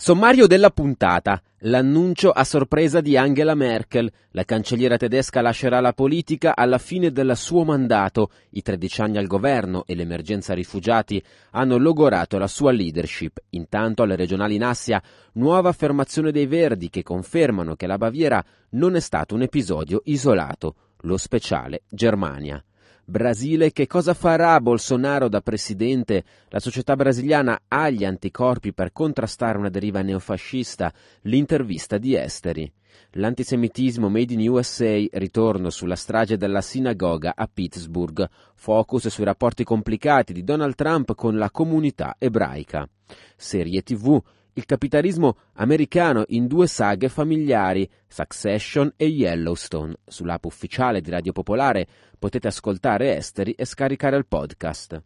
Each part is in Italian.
Sommario della puntata. L'annuncio a sorpresa di Angela Merkel. La cancelliera tedesca lascerà la politica alla fine del suo mandato. I 13 anni al governo e l'emergenza rifugiati hanno logorato la sua leadership. Intanto alle regionali in Assia, nuova affermazione dei Verdi che confermano che la Baviera non è stato un episodio isolato. Lo speciale Germania. Brasile, che cosa farà Bolsonaro da presidente? La società brasiliana ha gli anticorpi per contrastare una deriva neofascista? L'intervista di Esteri. L'antisemitismo made in USA, ritorno sulla strage della sinagoga a Pittsburgh, focus sui rapporti complicati di Donald Trump con la comunità ebraica. Serie TV, il capitalismo americano in due saghe familiari, Succession e Yellowstone. Sull'app ufficiale di Radio Popolare potete ascoltare Esteri e scaricare il podcast.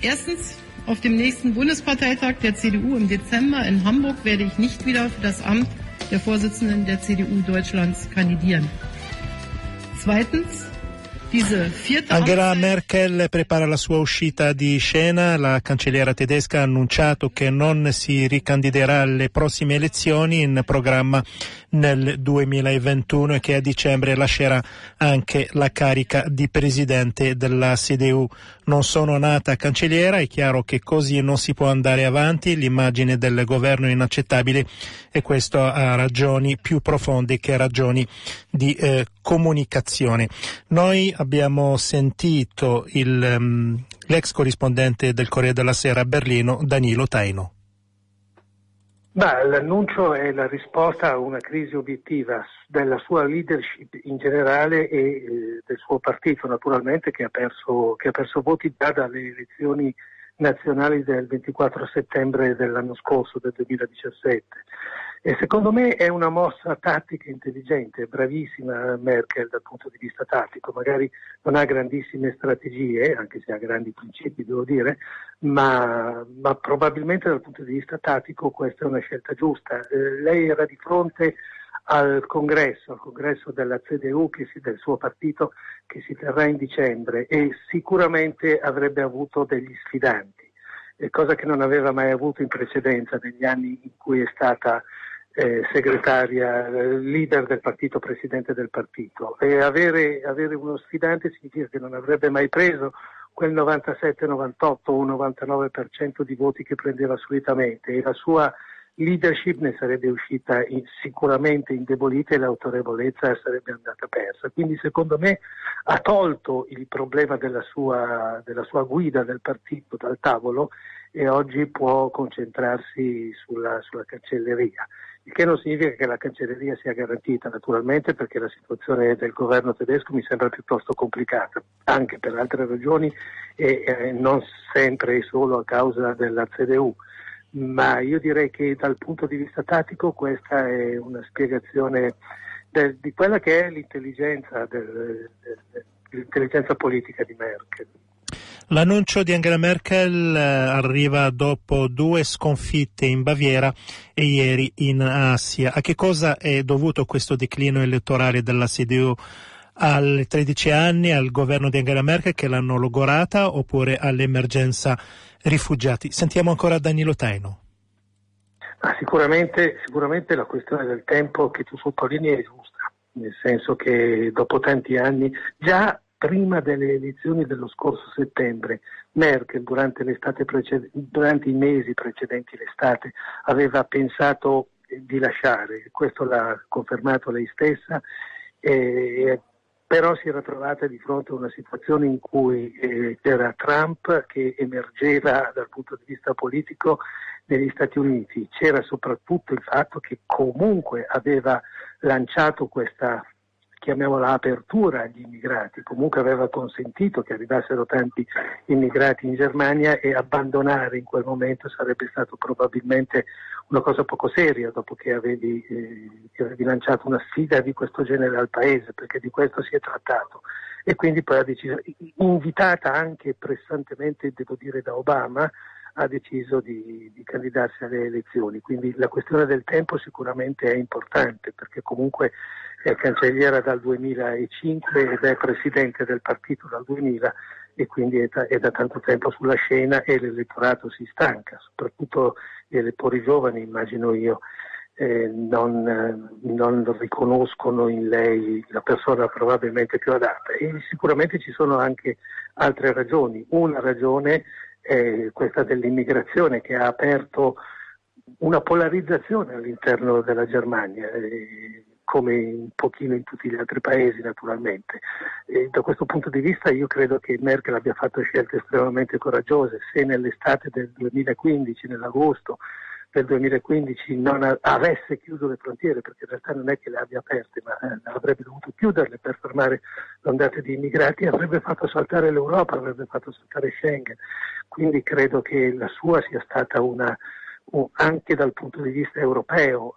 Erstens, auf dem nächsten Bundesparteitag der CDU im Dezember in Hamburg werde ich nicht wieder für das Amt der Vorsitzenden der CDU Deutschlands kandidieren. Zweitens, Angela Merkel prepara la sua uscita di scena, la cancelliera tedesca ha annunciato che non si ricandiderà alle prossime elezioni in programma nel 2021 e che a dicembre lascerà anche la carica di presidente della CDU. Non sono nata cancelliera, è chiaro che così non si può andare avanti, l'immagine del governo è inaccettabile e questo ha ragioni più profonde che ragioni di eh, comunicazione. Noi abbiamo sentito il, um, l'ex corrispondente del Corriere della Sera a Berlino, Danilo Taino. Beh, l'annuncio è la risposta a una crisi obiettiva della sua leadership in generale e eh, del suo partito, naturalmente, che ha, perso, che ha perso voti già dalle elezioni nazionali del 24 settembre dell'anno scorso, del 2017. E secondo me è una mossa tattica intelligente, bravissima Merkel dal punto di vista tattico, magari non ha grandissime strategie, anche se ha grandi principi devo dire, ma, ma probabilmente dal punto di vista tattico questa è una scelta giusta. Eh, lei era di fronte al congresso, al congresso della CDU si, del suo partito che si terrà in dicembre e sicuramente avrebbe avuto degli sfidanti, eh, cosa che non aveva mai avuto in precedenza negli anni in cui è stata eh, segretaria, eh, leader del partito, presidente del partito. E avere, avere uno sfidante significa che non avrebbe mai preso quel 97, 98 o 99% di voti che prendeva solitamente e la sua leadership ne sarebbe uscita in, sicuramente indebolita e l'autorevolezza sarebbe andata persa. Quindi secondo me ha tolto il problema della sua, della sua guida del partito dal tavolo e oggi può concentrarsi sulla, sulla cancelleria il che non significa che la cancelleria sia garantita naturalmente perché la situazione del governo tedesco mi sembra piuttosto complicata, anche per altre ragioni e eh, non sempre e solo a causa della CDU. Ma io direi che dal punto di vista tattico questa è una spiegazione del, di quella che è l'intelligenza, del, del, l'intelligenza politica di Merkel. L'annuncio di Angela Merkel eh, arriva dopo due sconfitte in Baviera e ieri in Asia. A che cosa è dovuto questo declino elettorale della CDU? Alle 13 anni, al governo di Angela Merkel che l'hanno logorata oppure all'emergenza rifugiati? Sentiamo ancora Danilo Taino. Ah, sicuramente, sicuramente la questione del tempo che tu sottolinei è giusta, nel senso che dopo tanti anni già prima delle elezioni dello scorso settembre, Merkel durante, preced- durante i mesi precedenti l'estate aveva pensato di lasciare, questo l'ha confermato lei stessa, eh, però si era trovata di fronte a una situazione in cui eh, c'era Trump che emergeva dal punto di vista politico negli Stati Uniti, c'era soprattutto il fatto che comunque aveva lanciato questa chiamiamola apertura agli immigrati, comunque aveva consentito che arrivassero tanti immigrati in Germania e abbandonare in quel momento sarebbe stato probabilmente una cosa poco seria dopo che avevi, eh, avevi lanciato una sfida di questo genere al Paese, perché di questo si è trattato. E quindi poi ha deciso, invitata anche pressantemente, devo dire, da Obama, ha deciso di, di, candidarsi alle elezioni. Quindi la questione del tempo sicuramente è importante perché comunque è cancelliera dal 2005 ed è presidente del partito dal 2000 e quindi è da, è da tanto tempo sulla scena e l'elettorato si stanca, soprattutto gli elettori giovani immagino io. Eh, non, eh, non, riconoscono in lei la persona probabilmente più adatta e sicuramente ci sono anche altre ragioni. Una ragione è questa dell'immigrazione che ha aperto una polarizzazione all'interno della Germania, eh, come un pochino in tutti gli altri paesi naturalmente. E da questo punto di vista io credo che Merkel abbia fatto scelte estremamente coraggiose. Se nell'estate del 2015, nell'agosto del 2015 non avesse chiuso le frontiere, perché in realtà non è che le abbia aperte, ma eh, avrebbe dovuto chiuderle per fermare l'ondata di immigrati, avrebbe fatto saltare l'Europa, avrebbe fatto saltare Schengen. Quindi credo che la sua sia stata una, un, anche dal punto di vista europeo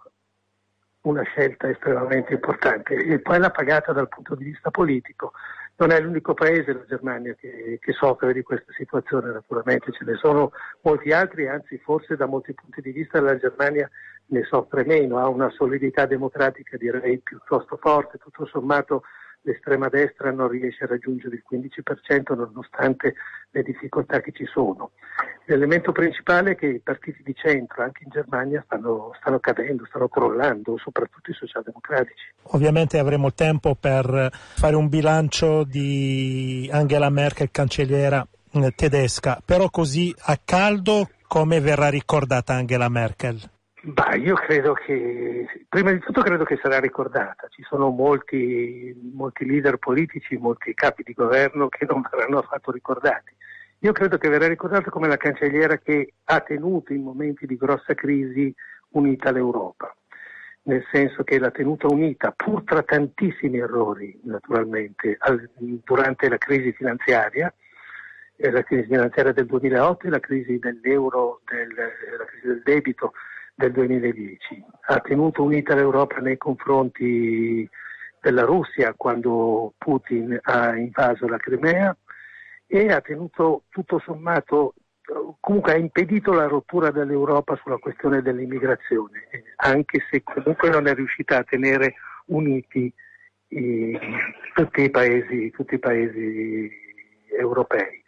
una scelta estremamente importante e poi l'ha pagata dal punto di vista politico. Non è l'unico paese, la Germania, che, che, soffre di questa situazione, naturalmente. Ce ne sono molti altri, anzi forse da molti punti di vista la Germania ne soffre meno, ha una solidità democratica direi piuttosto forte, tutto sommato l'estrema destra non riesce a raggiungere il 15% nonostante le difficoltà che ci sono. L'elemento principale è che i partiti di centro, anche in Germania, stanno, stanno cadendo, stanno crollando, soprattutto i socialdemocratici. Ovviamente avremo tempo per fare un bilancio di Angela Merkel, cancelliera eh, tedesca, però così a caldo come verrà ricordata Angela Merkel? Bah, io credo che, prima di tutto credo che sarà ricordata, ci sono molti, molti leader politici, molti capi di governo che non verranno affatto ricordati. Io credo che verrà ricordata come la cancelliera che ha tenuto in momenti di grossa crisi unita l'Europa, nel senso che l'ha tenuta unita pur tra tantissimi errori, naturalmente, al, durante la crisi finanziaria, eh, la crisi finanziaria del 2008 e la crisi dell'euro, del, la crisi del debito del 2010. Ha tenuto unita l'Europa nei confronti della Russia quando Putin ha invaso la Crimea e ha tenuto tutto sommato, comunque ha impedito la rottura dell'Europa sulla questione dell'immigrazione, anche se comunque non è riuscita a tenere uniti i, tutti, i paesi, tutti i paesi europei.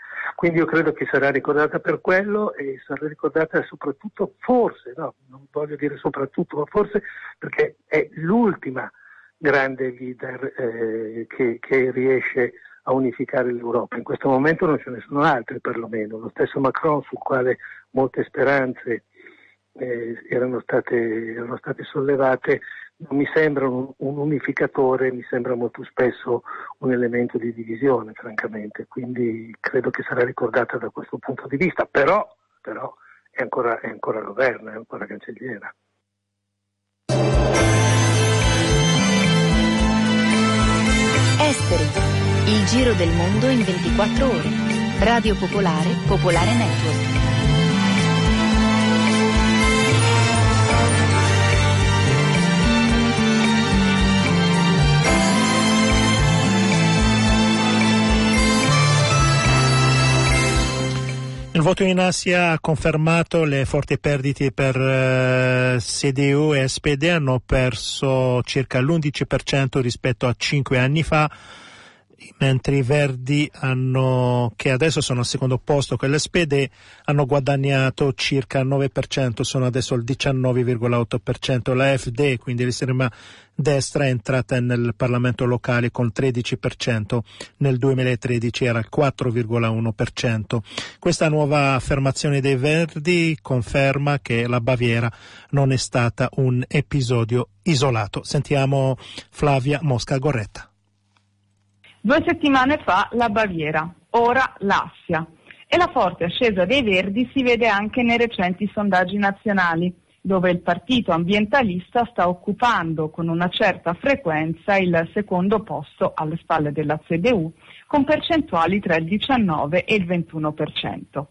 Quindi io credo che sarà ricordata per quello e sarà ricordata soprattutto, forse, no, voglio dire soprattutto, ma forse perché è l'ultima grande leader eh, che, che, riesce a unificare l'Europa. In questo momento non ce ne sono altri perlomeno. Lo stesso Macron sul quale molte speranze eh, erano, state, erano state sollevate non mi sembra un, un, unificatore, mi sembra molto spesso un elemento di divisione, francamente, quindi credo che sarà ricordata da questo punto di vista, però, però è, ancora, è ancora governo, è ancora cancelliera. Esteri, il giro del mondo in 24 ore. Radio Popolare, Popolare Network. Il voto in Asia ha confermato le forti perdite per eh, CDU e SPD, hanno perso circa l'11% rispetto a cinque anni fa mentre i Verdi hanno, che adesso sono al secondo posto con l'SPD hanno guadagnato circa il 9%, sono adesso al 19,8%. La FD, quindi l'estrema destra, è entrata nel Parlamento locale con il 13%, nel 2013 era il 4,1%. Questa nuova affermazione dei Verdi conferma che la Baviera non è stata un episodio isolato. Sentiamo Flavia Mosca Gorretta. Due settimane fa la Baviera, ora l'Assia. E la forte ascesa dei Verdi si vede anche nei recenti sondaggi nazionali. dove il partito ambientalista sta occupando con una certa frequenza il secondo posto alle spalle della CDU, con percentuali tra il 19 e il 21%.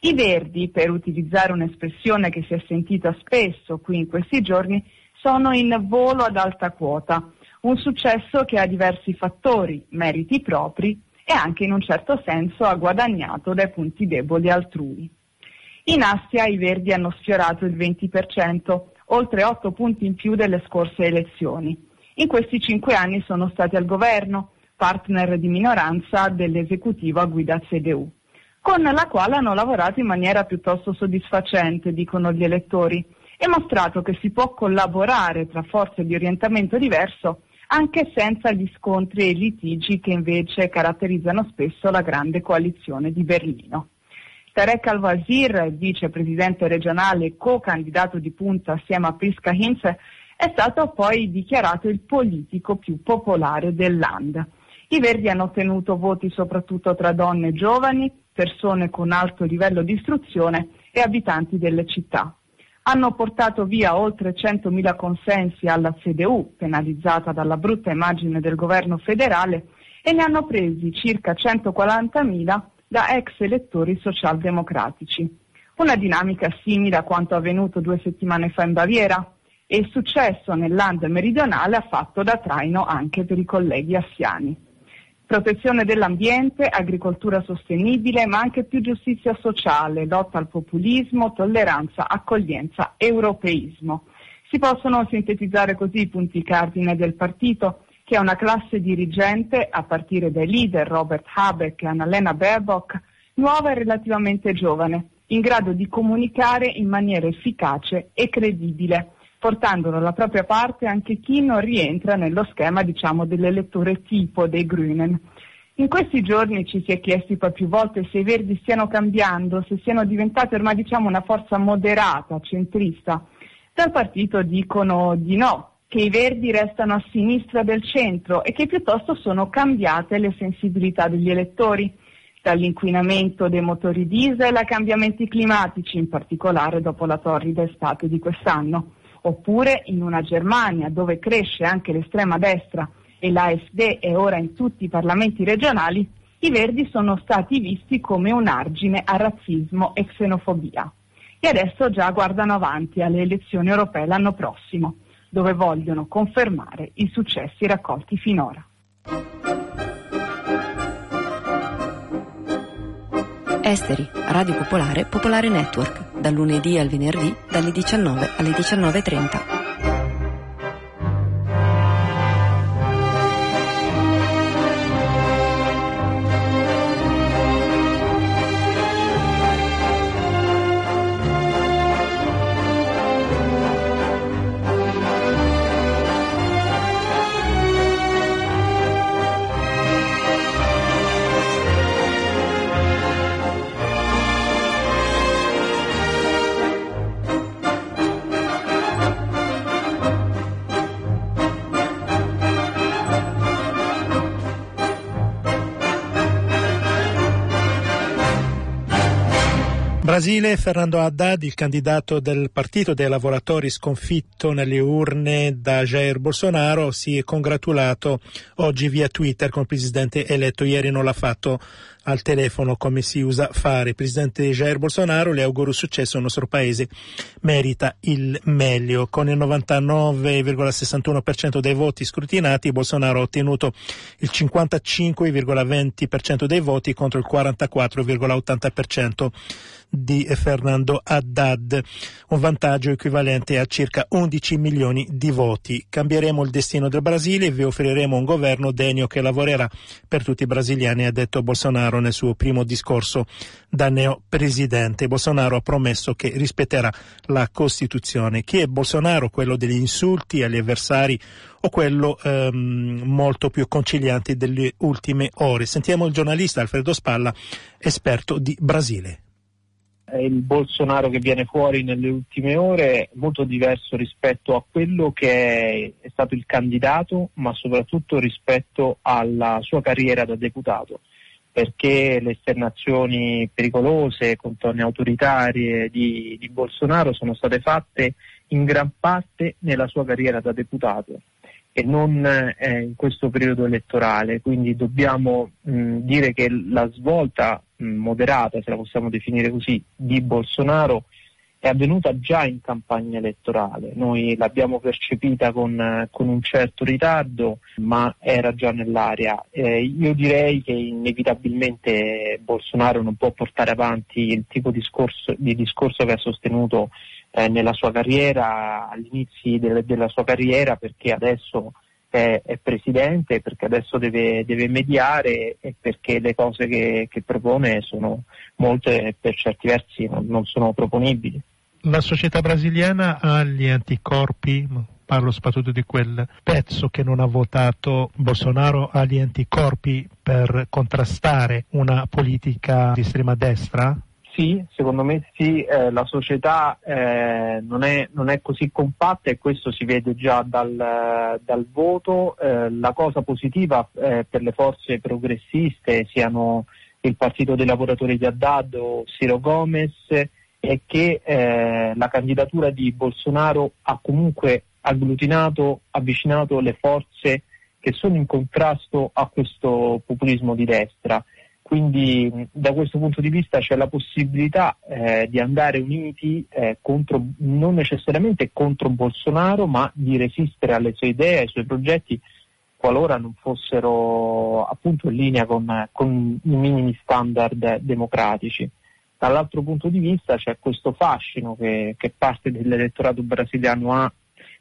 I Verdi, per utilizzare un'espressione che si è sentita spesso qui in questi giorni, sono in volo ad alta quota, un successo che ha diversi fattori, meriti propri e anche in un certo senso ha guadagnato dai punti deboli altrui. In Assia i Verdi hanno sfiorato il 20%, oltre 8 punti in più delle scorse elezioni. In questi cinque anni sono stati al governo, partner di minoranza dell'esecutivo a guida CDU, con la quale hanno lavorato in maniera piuttosto soddisfacente, dicono gli elettori, e mostrato che si può collaborare tra forze di orientamento diverso anche senza gli scontri e litigi che invece caratterizzano spesso la grande coalizione di Berlino. Tarek Al-Wazir, vicepresidente regionale e co-candidato di punta assieme a Priska Hinz, è stato poi dichiarato il politico più popolare del land. I Verdi hanno ottenuto voti soprattutto tra donne giovani, persone con alto livello di istruzione e abitanti delle città hanno portato via oltre 100.000 consensi alla CDU, penalizzata dalla brutta immagine del governo federale, e ne hanno presi circa 140.000 da ex elettori socialdemocratici. Una dinamica simile a quanto avvenuto due settimane fa in Baviera e il successo nel land meridionale ha fatto da traino anche per i colleghi assiani protezione dell'ambiente, agricoltura sostenibile, ma anche più giustizia sociale, lotta al populismo, tolleranza, accoglienza, europeismo. Si possono sintetizzare così i punti cardine del partito, che è una classe dirigente, a partire dai leader Robert Habeck e Annalena Baerbock, nuova e relativamente giovane, in grado di comunicare in maniera efficace e credibile portando dalla propria parte anche chi non rientra nello schema diciamo, dell'elettore tipo dei Grünen. In questi giorni ci si è chiesti poi più volte se i Verdi stiano cambiando, se siano diventati ormai diciamo, una forza moderata, centrista. Dal partito dicono di no, che i Verdi restano a sinistra del centro e che piuttosto sono cambiate le sensibilità degli elettori, dall'inquinamento dei motori diesel ai cambiamenti climatici, in particolare dopo la torrida estate di quest'anno oppure in una Germania dove cresce anche l'estrema destra e l'AfD è ora in tutti i parlamenti regionali, i Verdi sono stati visti come un argine a razzismo e xenofobia. E adesso già guardano avanti alle elezioni europee l'anno prossimo, dove vogliono confermare i successi raccolti finora. Esteri, Radio Popolare, Popolare Network, dal lunedì al venerdì dalle 19 alle 19.30. Brasile, Fernando Haddad, il candidato del Partito dei Lavoratori sconfitto nelle urne da Jair Bolsonaro, si è congratulato oggi via Twitter con il presidente eletto. Ieri non l'ha fatto al telefono come si usa fare. Presidente Jair Bolsonaro le auguro successo, il nostro paese merita il meglio. Con il 99,61% dei voti scrutinati Bolsonaro ha ottenuto il 55,20% dei voti contro il 44,80% di Fernando Haddad, un vantaggio equivalente a circa 11 milioni di voti. Cambieremo il destino del Brasile e vi offriremo un governo degno che lavorerà per tutti i brasiliani, ha detto Bolsonaro nel suo primo discorso da neopresidente. Bolsonaro ha promesso che rispetterà la Costituzione. Chi è Bolsonaro? Quello degli insulti agli avversari o quello ehm, molto più conciliante delle ultime ore? Sentiamo il giornalista Alfredo Spalla, esperto di Brasile il Bolsonaro che viene fuori nelle ultime ore è molto diverso rispetto a quello che è, stato il candidato, ma soprattutto rispetto alla sua carriera da deputato, perché le esternazioni pericolose, contorne autoritarie di, di Bolsonaro sono state fatte in gran parte nella sua carriera da deputato e non eh, in questo periodo elettorale, quindi dobbiamo mh, dire che la svolta moderata, se la possiamo definire così, di Bolsonaro è avvenuta già in campagna elettorale. Noi l'abbiamo percepita con, con un certo ritardo, ma era già nell'aria. Eh, io direi che inevitabilmente Bolsonaro non può portare avanti il tipo di discorso, di discorso che ha sostenuto eh, nella sua carriera, all'inizio de- della sua carriera, perché adesso è, è presidente, perché adesso deve, deve, mediare e perché le cose che, che propone sono molte e per certi versi non, non sono proponibili la società brasiliana ha gli anticorpi, parlo soprattutto di quel pezzo che non ha votato Bolsonaro, ha gli anticorpi per contrastare una politica di estrema destra? Sì, secondo me sì, eh, la società eh, non, è, non, è, così compatta e questo si vede già dal, dal voto. Eh, la cosa positiva eh, per le forze progressiste, siano il Partito dei Lavoratori di Haddad o Ciro Gomez, è che eh, la candidatura di Bolsonaro ha comunque agglutinato, avvicinato le forze che sono in contrasto a questo populismo di destra. Quindi da questo punto di vista c'è la possibilità eh, di andare uniti eh, contro, non necessariamente contro Bolsonaro, ma di resistere alle sue idee, ai suoi progetti, qualora non fossero appunto in linea con, con i minimi standard democratici. Dall'altro punto di vista c'è questo fascino che, che parte dell'elettorato brasiliano ha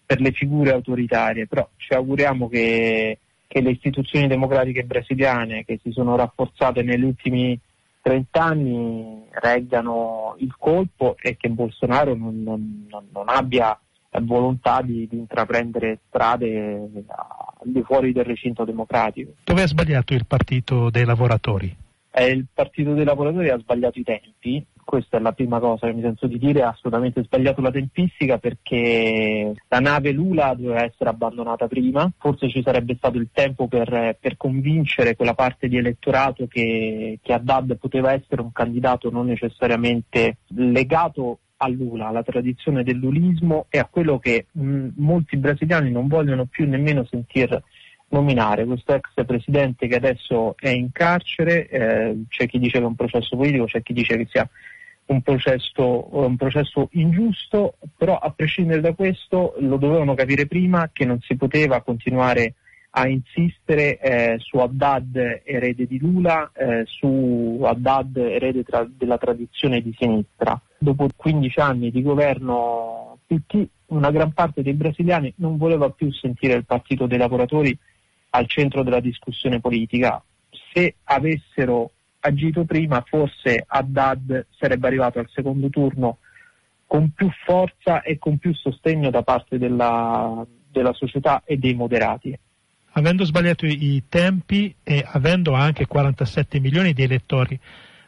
per le figure autoritarie, però ci auguriamo che, che, le istituzioni democratiche brasiliane che si sono rafforzate negli ultimi 30 anni reggano il colpo e che Bolsonaro non, non, non abbia volontà di, di, intraprendere strade al di fuori del recinto democratico. Dove ha sbagliato il Partito dei Lavoratori? Eh, il Partito dei Lavoratori ha sbagliato i tempi, questa è la prima cosa che mi sento di dire, ha assolutamente sbagliato la tempistica perché la nave Lula doveva essere abbandonata prima, forse ci sarebbe stato il tempo per, per convincere quella parte di elettorato che, che Haddad poteva essere un candidato non necessariamente legato a Lula, alla tradizione dell'ulismo e a quello che mh, molti brasiliani non vogliono più nemmeno sentire nominare. Questo ex presidente che adesso è in carcere, eh, c'è chi dice che è un processo politico, c'è chi dice che sia un processo, un processo, ingiusto, però a prescindere da questo lo dovevano capire prima che non si poteva continuare a insistere eh, su Haddad erede di Lula, eh, su Haddad erede tra- della tradizione di sinistra. Dopo 15 anni di governo PT, una gran parte dei brasiliani non voleva più sentire il Partito dei Lavoratori al centro della discussione politica. Se avessero agito prima, forse Haddad sarebbe arrivato al secondo turno con più forza e con più sostegno da parte della, della società e dei moderati. Avendo sbagliato i tempi e avendo anche 47 milioni di elettori,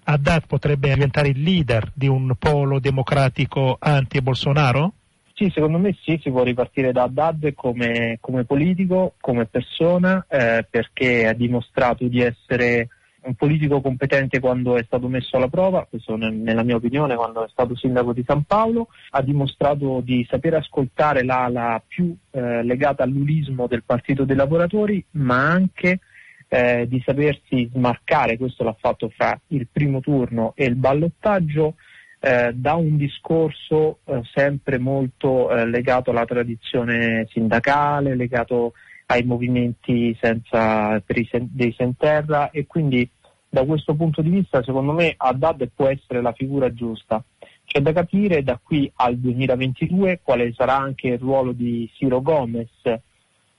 Haddad potrebbe diventare il leader di un polo democratico anti-Bolsonaro? Sì, secondo me sì, si può ripartire da Haddad come, come politico, come persona, eh, perché ha dimostrato di essere un politico competente quando è stato messo alla prova, questo nella mia opinione quando è stato sindaco di San Paolo, ha dimostrato di saper ascoltare l'ala più eh, legata all'ulismo del Partito dei Lavoratori, ma anche eh, di sapersi smarcare, questo l'ha fatto fra il primo turno e il ballottaggio, eh, da un discorso eh, sempre molto eh, legato alla tradizione sindacale, legato ai movimenti senza, per i dei Senterra e quindi da questo punto di vista secondo me Haddad può essere la figura giusta. C'è da capire da qui al 2022 quale sarà anche il ruolo di Ciro Gomez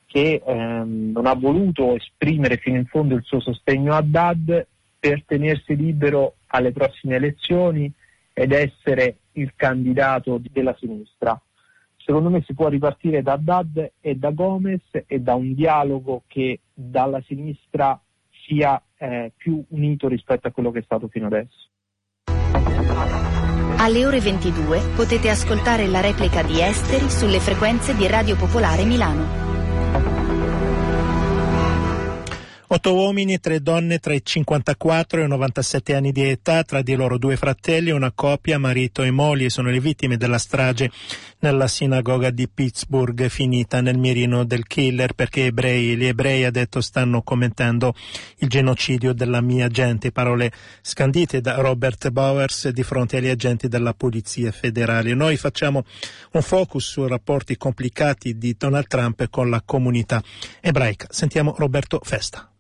che ehm, non ha voluto esprimere fino in fondo il suo sostegno a Haddad per tenersi libero alle prossime elezioni ed essere il candidato della sinistra. Secondo me si può ripartire da Haddad e da Gomez e da un dialogo che dalla sinistra sia eh, più unito rispetto a quello che è stato fino adesso. Alle ore 22 potete ascoltare la replica di Esteri sulle frequenze di Radio Popolare Milano. Otto uomini, tre donne tra i 54 e i 97 anni di età, tra di loro due fratelli, una coppia, marito e moglie, sono le vittime della strage nella sinagoga di Pittsburgh finita nel mirino del killer perché ebrei, gli ebrei ha detto stanno commentando il genocidio della mia gente, parole scandite da Robert Bowers di fronte agli agenti della polizia federale. Noi facciamo un focus sui rapporti complicati di Donald Trump con la comunità ebraica. Sentiamo Roberto Festa.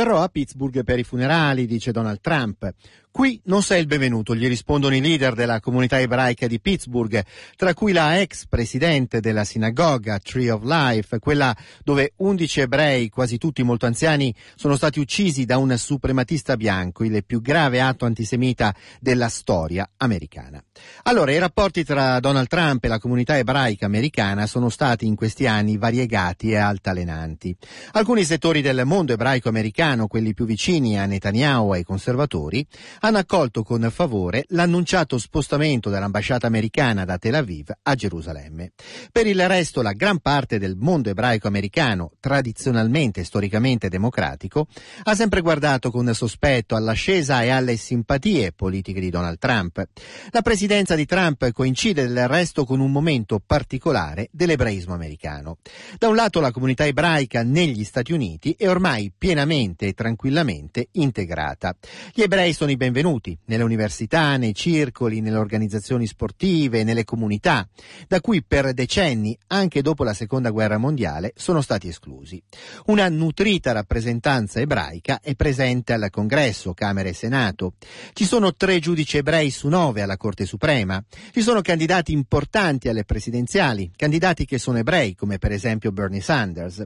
Verrò a Pittsburgh per i funerali, dice Donald Trump. Qui non sei il benvenuto, gli rispondono i leader della comunità ebraica di Pittsburgh, tra cui la ex presidente della sinagoga Tree of Life, quella dove 11 ebrei, quasi tutti molto anziani, sono stati uccisi da un suprematista bianco, il più grave atto antisemita della storia americana. Allora, i rapporti tra Donald Trump e la comunità ebraica americana sono stati in questi anni variegati e altalenanti. Alcuni settori del mondo ebraico americano, quelli più vicini a Netanyahu e ai conservatori, hanno accolto con favore l'annunciato spostamento dell'ambasciata americana da Tel Aviv a Gerusalemme. Per il resto, la gran parte del mondo ebraico americano, tradizionalmente e storicamente democratico, ha sempre guardato con sospetto all'ascesa e alle simpatie politiche di Donald Trump. La presidenza di Trump coincide del resto con un momento particolare dell'ebraismo americano. Da un lato la comunità ebraica negli Stati Uniti è ormai pienamente e tranquillamente integrata. Gli ebrei sono i benvenuti nelle università, nei circoli, nelle organizzazioni sportive, nelle comunità, da cui per decenni, anche dopo la seconda guerra mondiale, sono stati esclusi. Una nutrita rappresentanza ebraica è presente al Congresso, Camera e Senato. Ci sono tre giudici ebrei su nove alla Corte Suprema. Ci sono candidati importanti alle presidenziali, candidati che sono ebrei, come per esempio Bernie Sanders.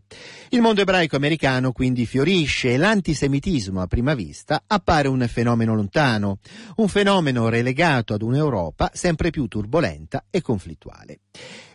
Il mondo ebraico americano quindi fiorisce e l'antisemitismo a prima vista appare un fenomeno lontano, un fenomeno relegato ad un'Europa sempre più turbolenta e conflittuale.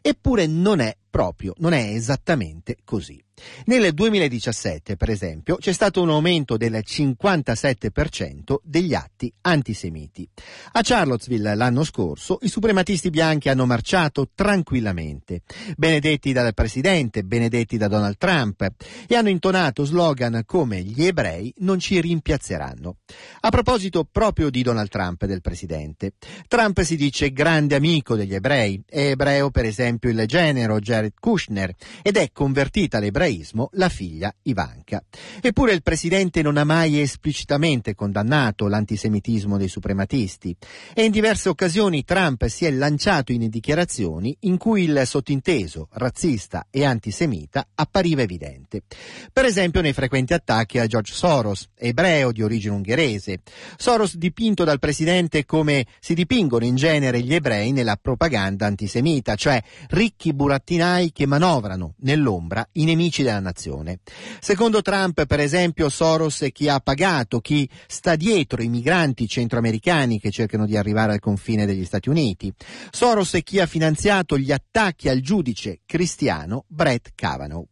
Eppure non è proprio, non è esattamente così. Nel 2017, per esempio, c'è stato un aumento del 57% degli atti antisemiti. A Charlottesville l'anno scorso i suprematisti bianchi hanno marciato tranquillamente, benedetti dal presidente, benedetti da Donald Trump, e hanno intonato slogan come gli ebrei non ci rimpiazzeranno. A proposito proprio di Donald Trump e del presidente, Trump si dice grande amico degli ebrei, è ebreo per esempio il genero Jared Kushner ed è convertita all'ebraismo ebraismo la figlia Ivanka. Eppure il presidente non ha mai esplicitamente condannato l'antisemitismo dei suprematisti e in diverse occasioni Trump si è lanciato in dichiarazioni in cui il sottinteso razzista e antisemita appariva evidente. Per esempio nei frequenti attacchi a George Soros, ebreo di origine ungherese. Soros dipinto dal presidente come si dipingono in genere gli ebrei nella propaganda antisemita, cioè ricchi burattinai che manovrano nell'ombra i nemici della nazione. Secondo Trump, per esempio, Soros è chi ha pagato, chi sta dietro i migranti centroamericani che cercano di arrivare al confine degli Stati Uniti. Soros è chi ha finanziato gli attacchi al giudice cristiano Brett Kavanaugh.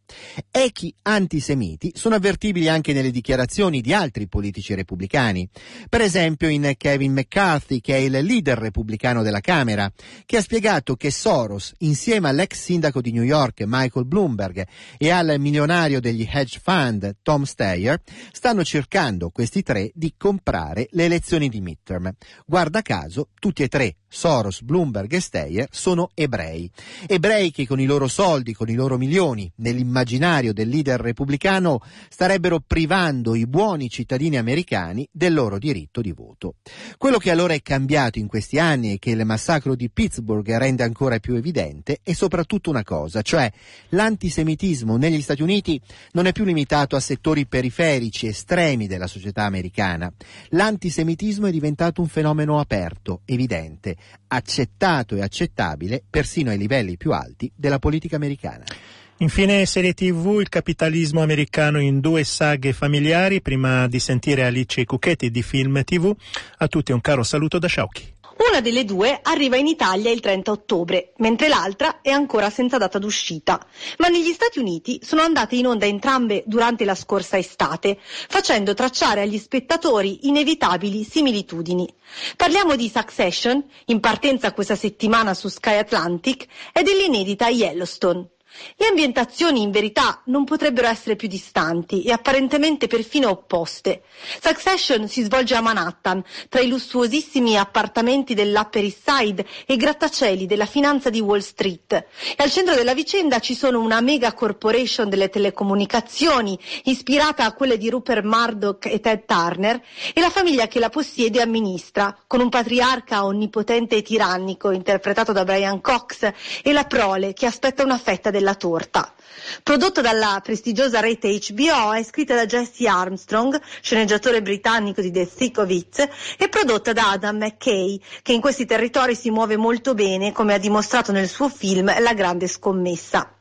Echi antisemiti sono avvertibili anche nelle dichiarazioni di altri politici repubblicani. Per esempio in Kevin McCarthy, che è il leader repubblicano della Camera, che ha spiegato che Soros, insieme all'ex sindaco di New York Michael Bloomberg e al milionario degli hedge fund Tom Steyer, stanno cercando questi tre di comprare le elezioni di midterm. Guarda caso, tutti e tre Soros, Bloomberg e Steyer sono ebrei. Ebrei che con i loro soldi, con i loro milioni, nell'immaginario del leader repubblicano, starebbero privando i buoni cittadini americani del loro diritto di voto. Quello che allora è cambiato in questi anni e che il massacro di Pittsburgh rende ancora più evidente è soprattutto una cosa, cioè l'antisemitismo negli Stati Uniti non è più limitato a settori periferici, estremi della società americana. L'antisemitismo è diventato un fenomeno aperto, evidente accettato e accettabile persino ai livelli più alti della politica americana. Infine serie tv Il capitalismo americano in due saghe familiari, prima di sentire Alice Cucchetti di Film TV. A tutti un caro saluto da Sciauchi. Una delle due arriva in Italia il 30 ottobre, mentre l'altra è ancora senza data d'uscita. Ma negli Stati Uniti sono andate in onda entrambe durante la scorsa estate, facendo tracciare agli spettatori inevitabili similitudini. Parliamo di Succession, in partenza questa settimana su Sky Atlantic, e dell'inedita Yellowstone. Le ambientazioni in verità non potrebbero essere più distanti e apparentemente perfino opposte. Succession si svolge a Manhattan, tra i lussuosissimi appartamenti dell'Upper East Side e i grattacieli della finanza di Wall Street. E al centro della vicenda ci sono una mega corporation delle telecomunicazioni, ispirata a quelle di Rupert Murdoch e Ted Turner, e la famiglia che la possiede e amministra, con un patriarca onnipotente e tirannico, interpretato da Brian Cox, e la prole che aspetta una fetta della torta. Prodotta dalla prestigiosa rete HBO, è scritta da Jesse Armstrong, sceneggiatore britannico di The Thick of It, e prodotta da Adam McKay, che in questi territori si muove molto bene, come ha dimostrato nel suo film La grande scommessa.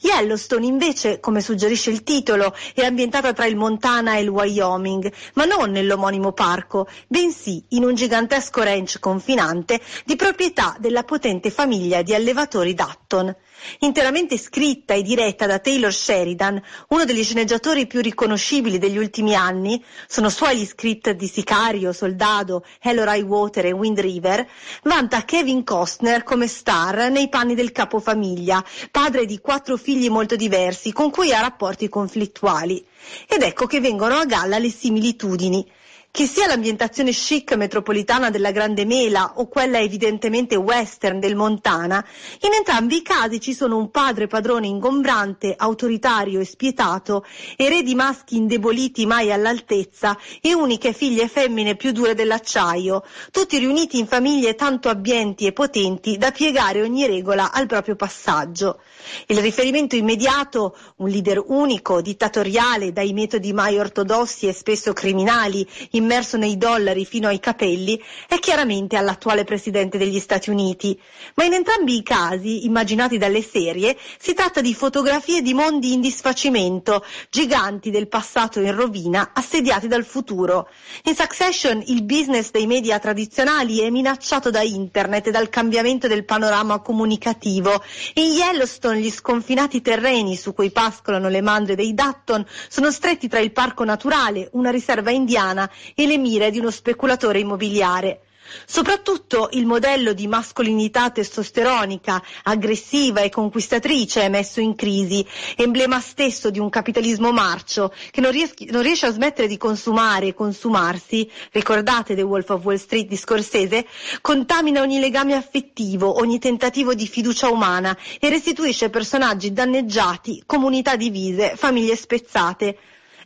Yellowstone invece, come suggerisce il titolo, è ambientata tra il Montana e il Wyoming, ma non nell'omonimo parco, bensì in un gigantesco ranch confinante di proprietà della potente famiglia di allevatori Dutton. Interamente scritta e diretta da Taylor Sheridan, uno degli sceneggiatori più riconoscibili degli ultimi anni, sono suoi gli script di Sicario, Soldado, Hello High Water e Wind River, vanta Kevin Costner come star nei panni del capofamiglia, padre di quattro figli molto diversi, con cui ha rapporti conflittuali. Ed ecco che vengono a galla le similitudini. Che sia l'ambientazione chic metropolitana della Grande Mela o quella evidentemente western del Montana, in entrambi i casi ci sono un padre padrone ingombrante, autoritario e spietato, eredi maschi indeboliti mai all'altezza e uniche figlie femmine più dure dell'acciaio, tutti riuniti in famiglie tanto abbienti e potenti da piegare ogni regola al proprio passaggio. Il riferimento immediato, un leader unico, dittatoriale, dai metodi mai ortodossi e spesso criminali, immerso nei dollari fino ai capelli, è chiaramente all'attuale Presidente degli Stati Uniti. Ma in entrambi i casi, immaginati dalle serie, si tratta di fotografie di mondi in disfacimento, giganti del passato in rovina, assediati dal futuro. In Succession il business dei media tradizionali è minacciato da internet e dal cambiamento del panorama comunicativo. In Yellowstone gli sconfinati terreni su cui pascolano le mandre dei Dutton sono stretti tra il parco naturale, una riserva indiana e le mire di uno speculatore immobiliare. Soprattutto il modello di mascolinità testosteronica, aggressiva e conquistatrice è messo in crisi, emblema stesso di un capitalismo marcio che non, ries- non riesce a smettere di consumare e consumarsi, ricordate The Wolf of Wall Street di Scorsese, contamina ogni legame affettivo, ogni tentativo di fiducia umana e restituisce personaggi danneggiati, comunità divise, famiglie spezzate.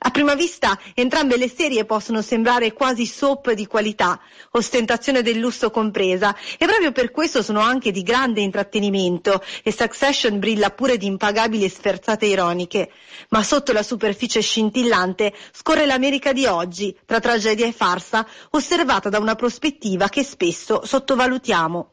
A prima vista entrambe le serie possono sembrare quasi soap di qualità, ostentazione del lusso compresa, e proprio per questo sono anche di grande intrattenimento e Succession brilla pure di impagabili sferzate ironiche. Ma sotto la superficie scintillante scorre l'America di oggi, tra tragedia e farsa, osservata da una prospettiva che spesso sottovalutiamo.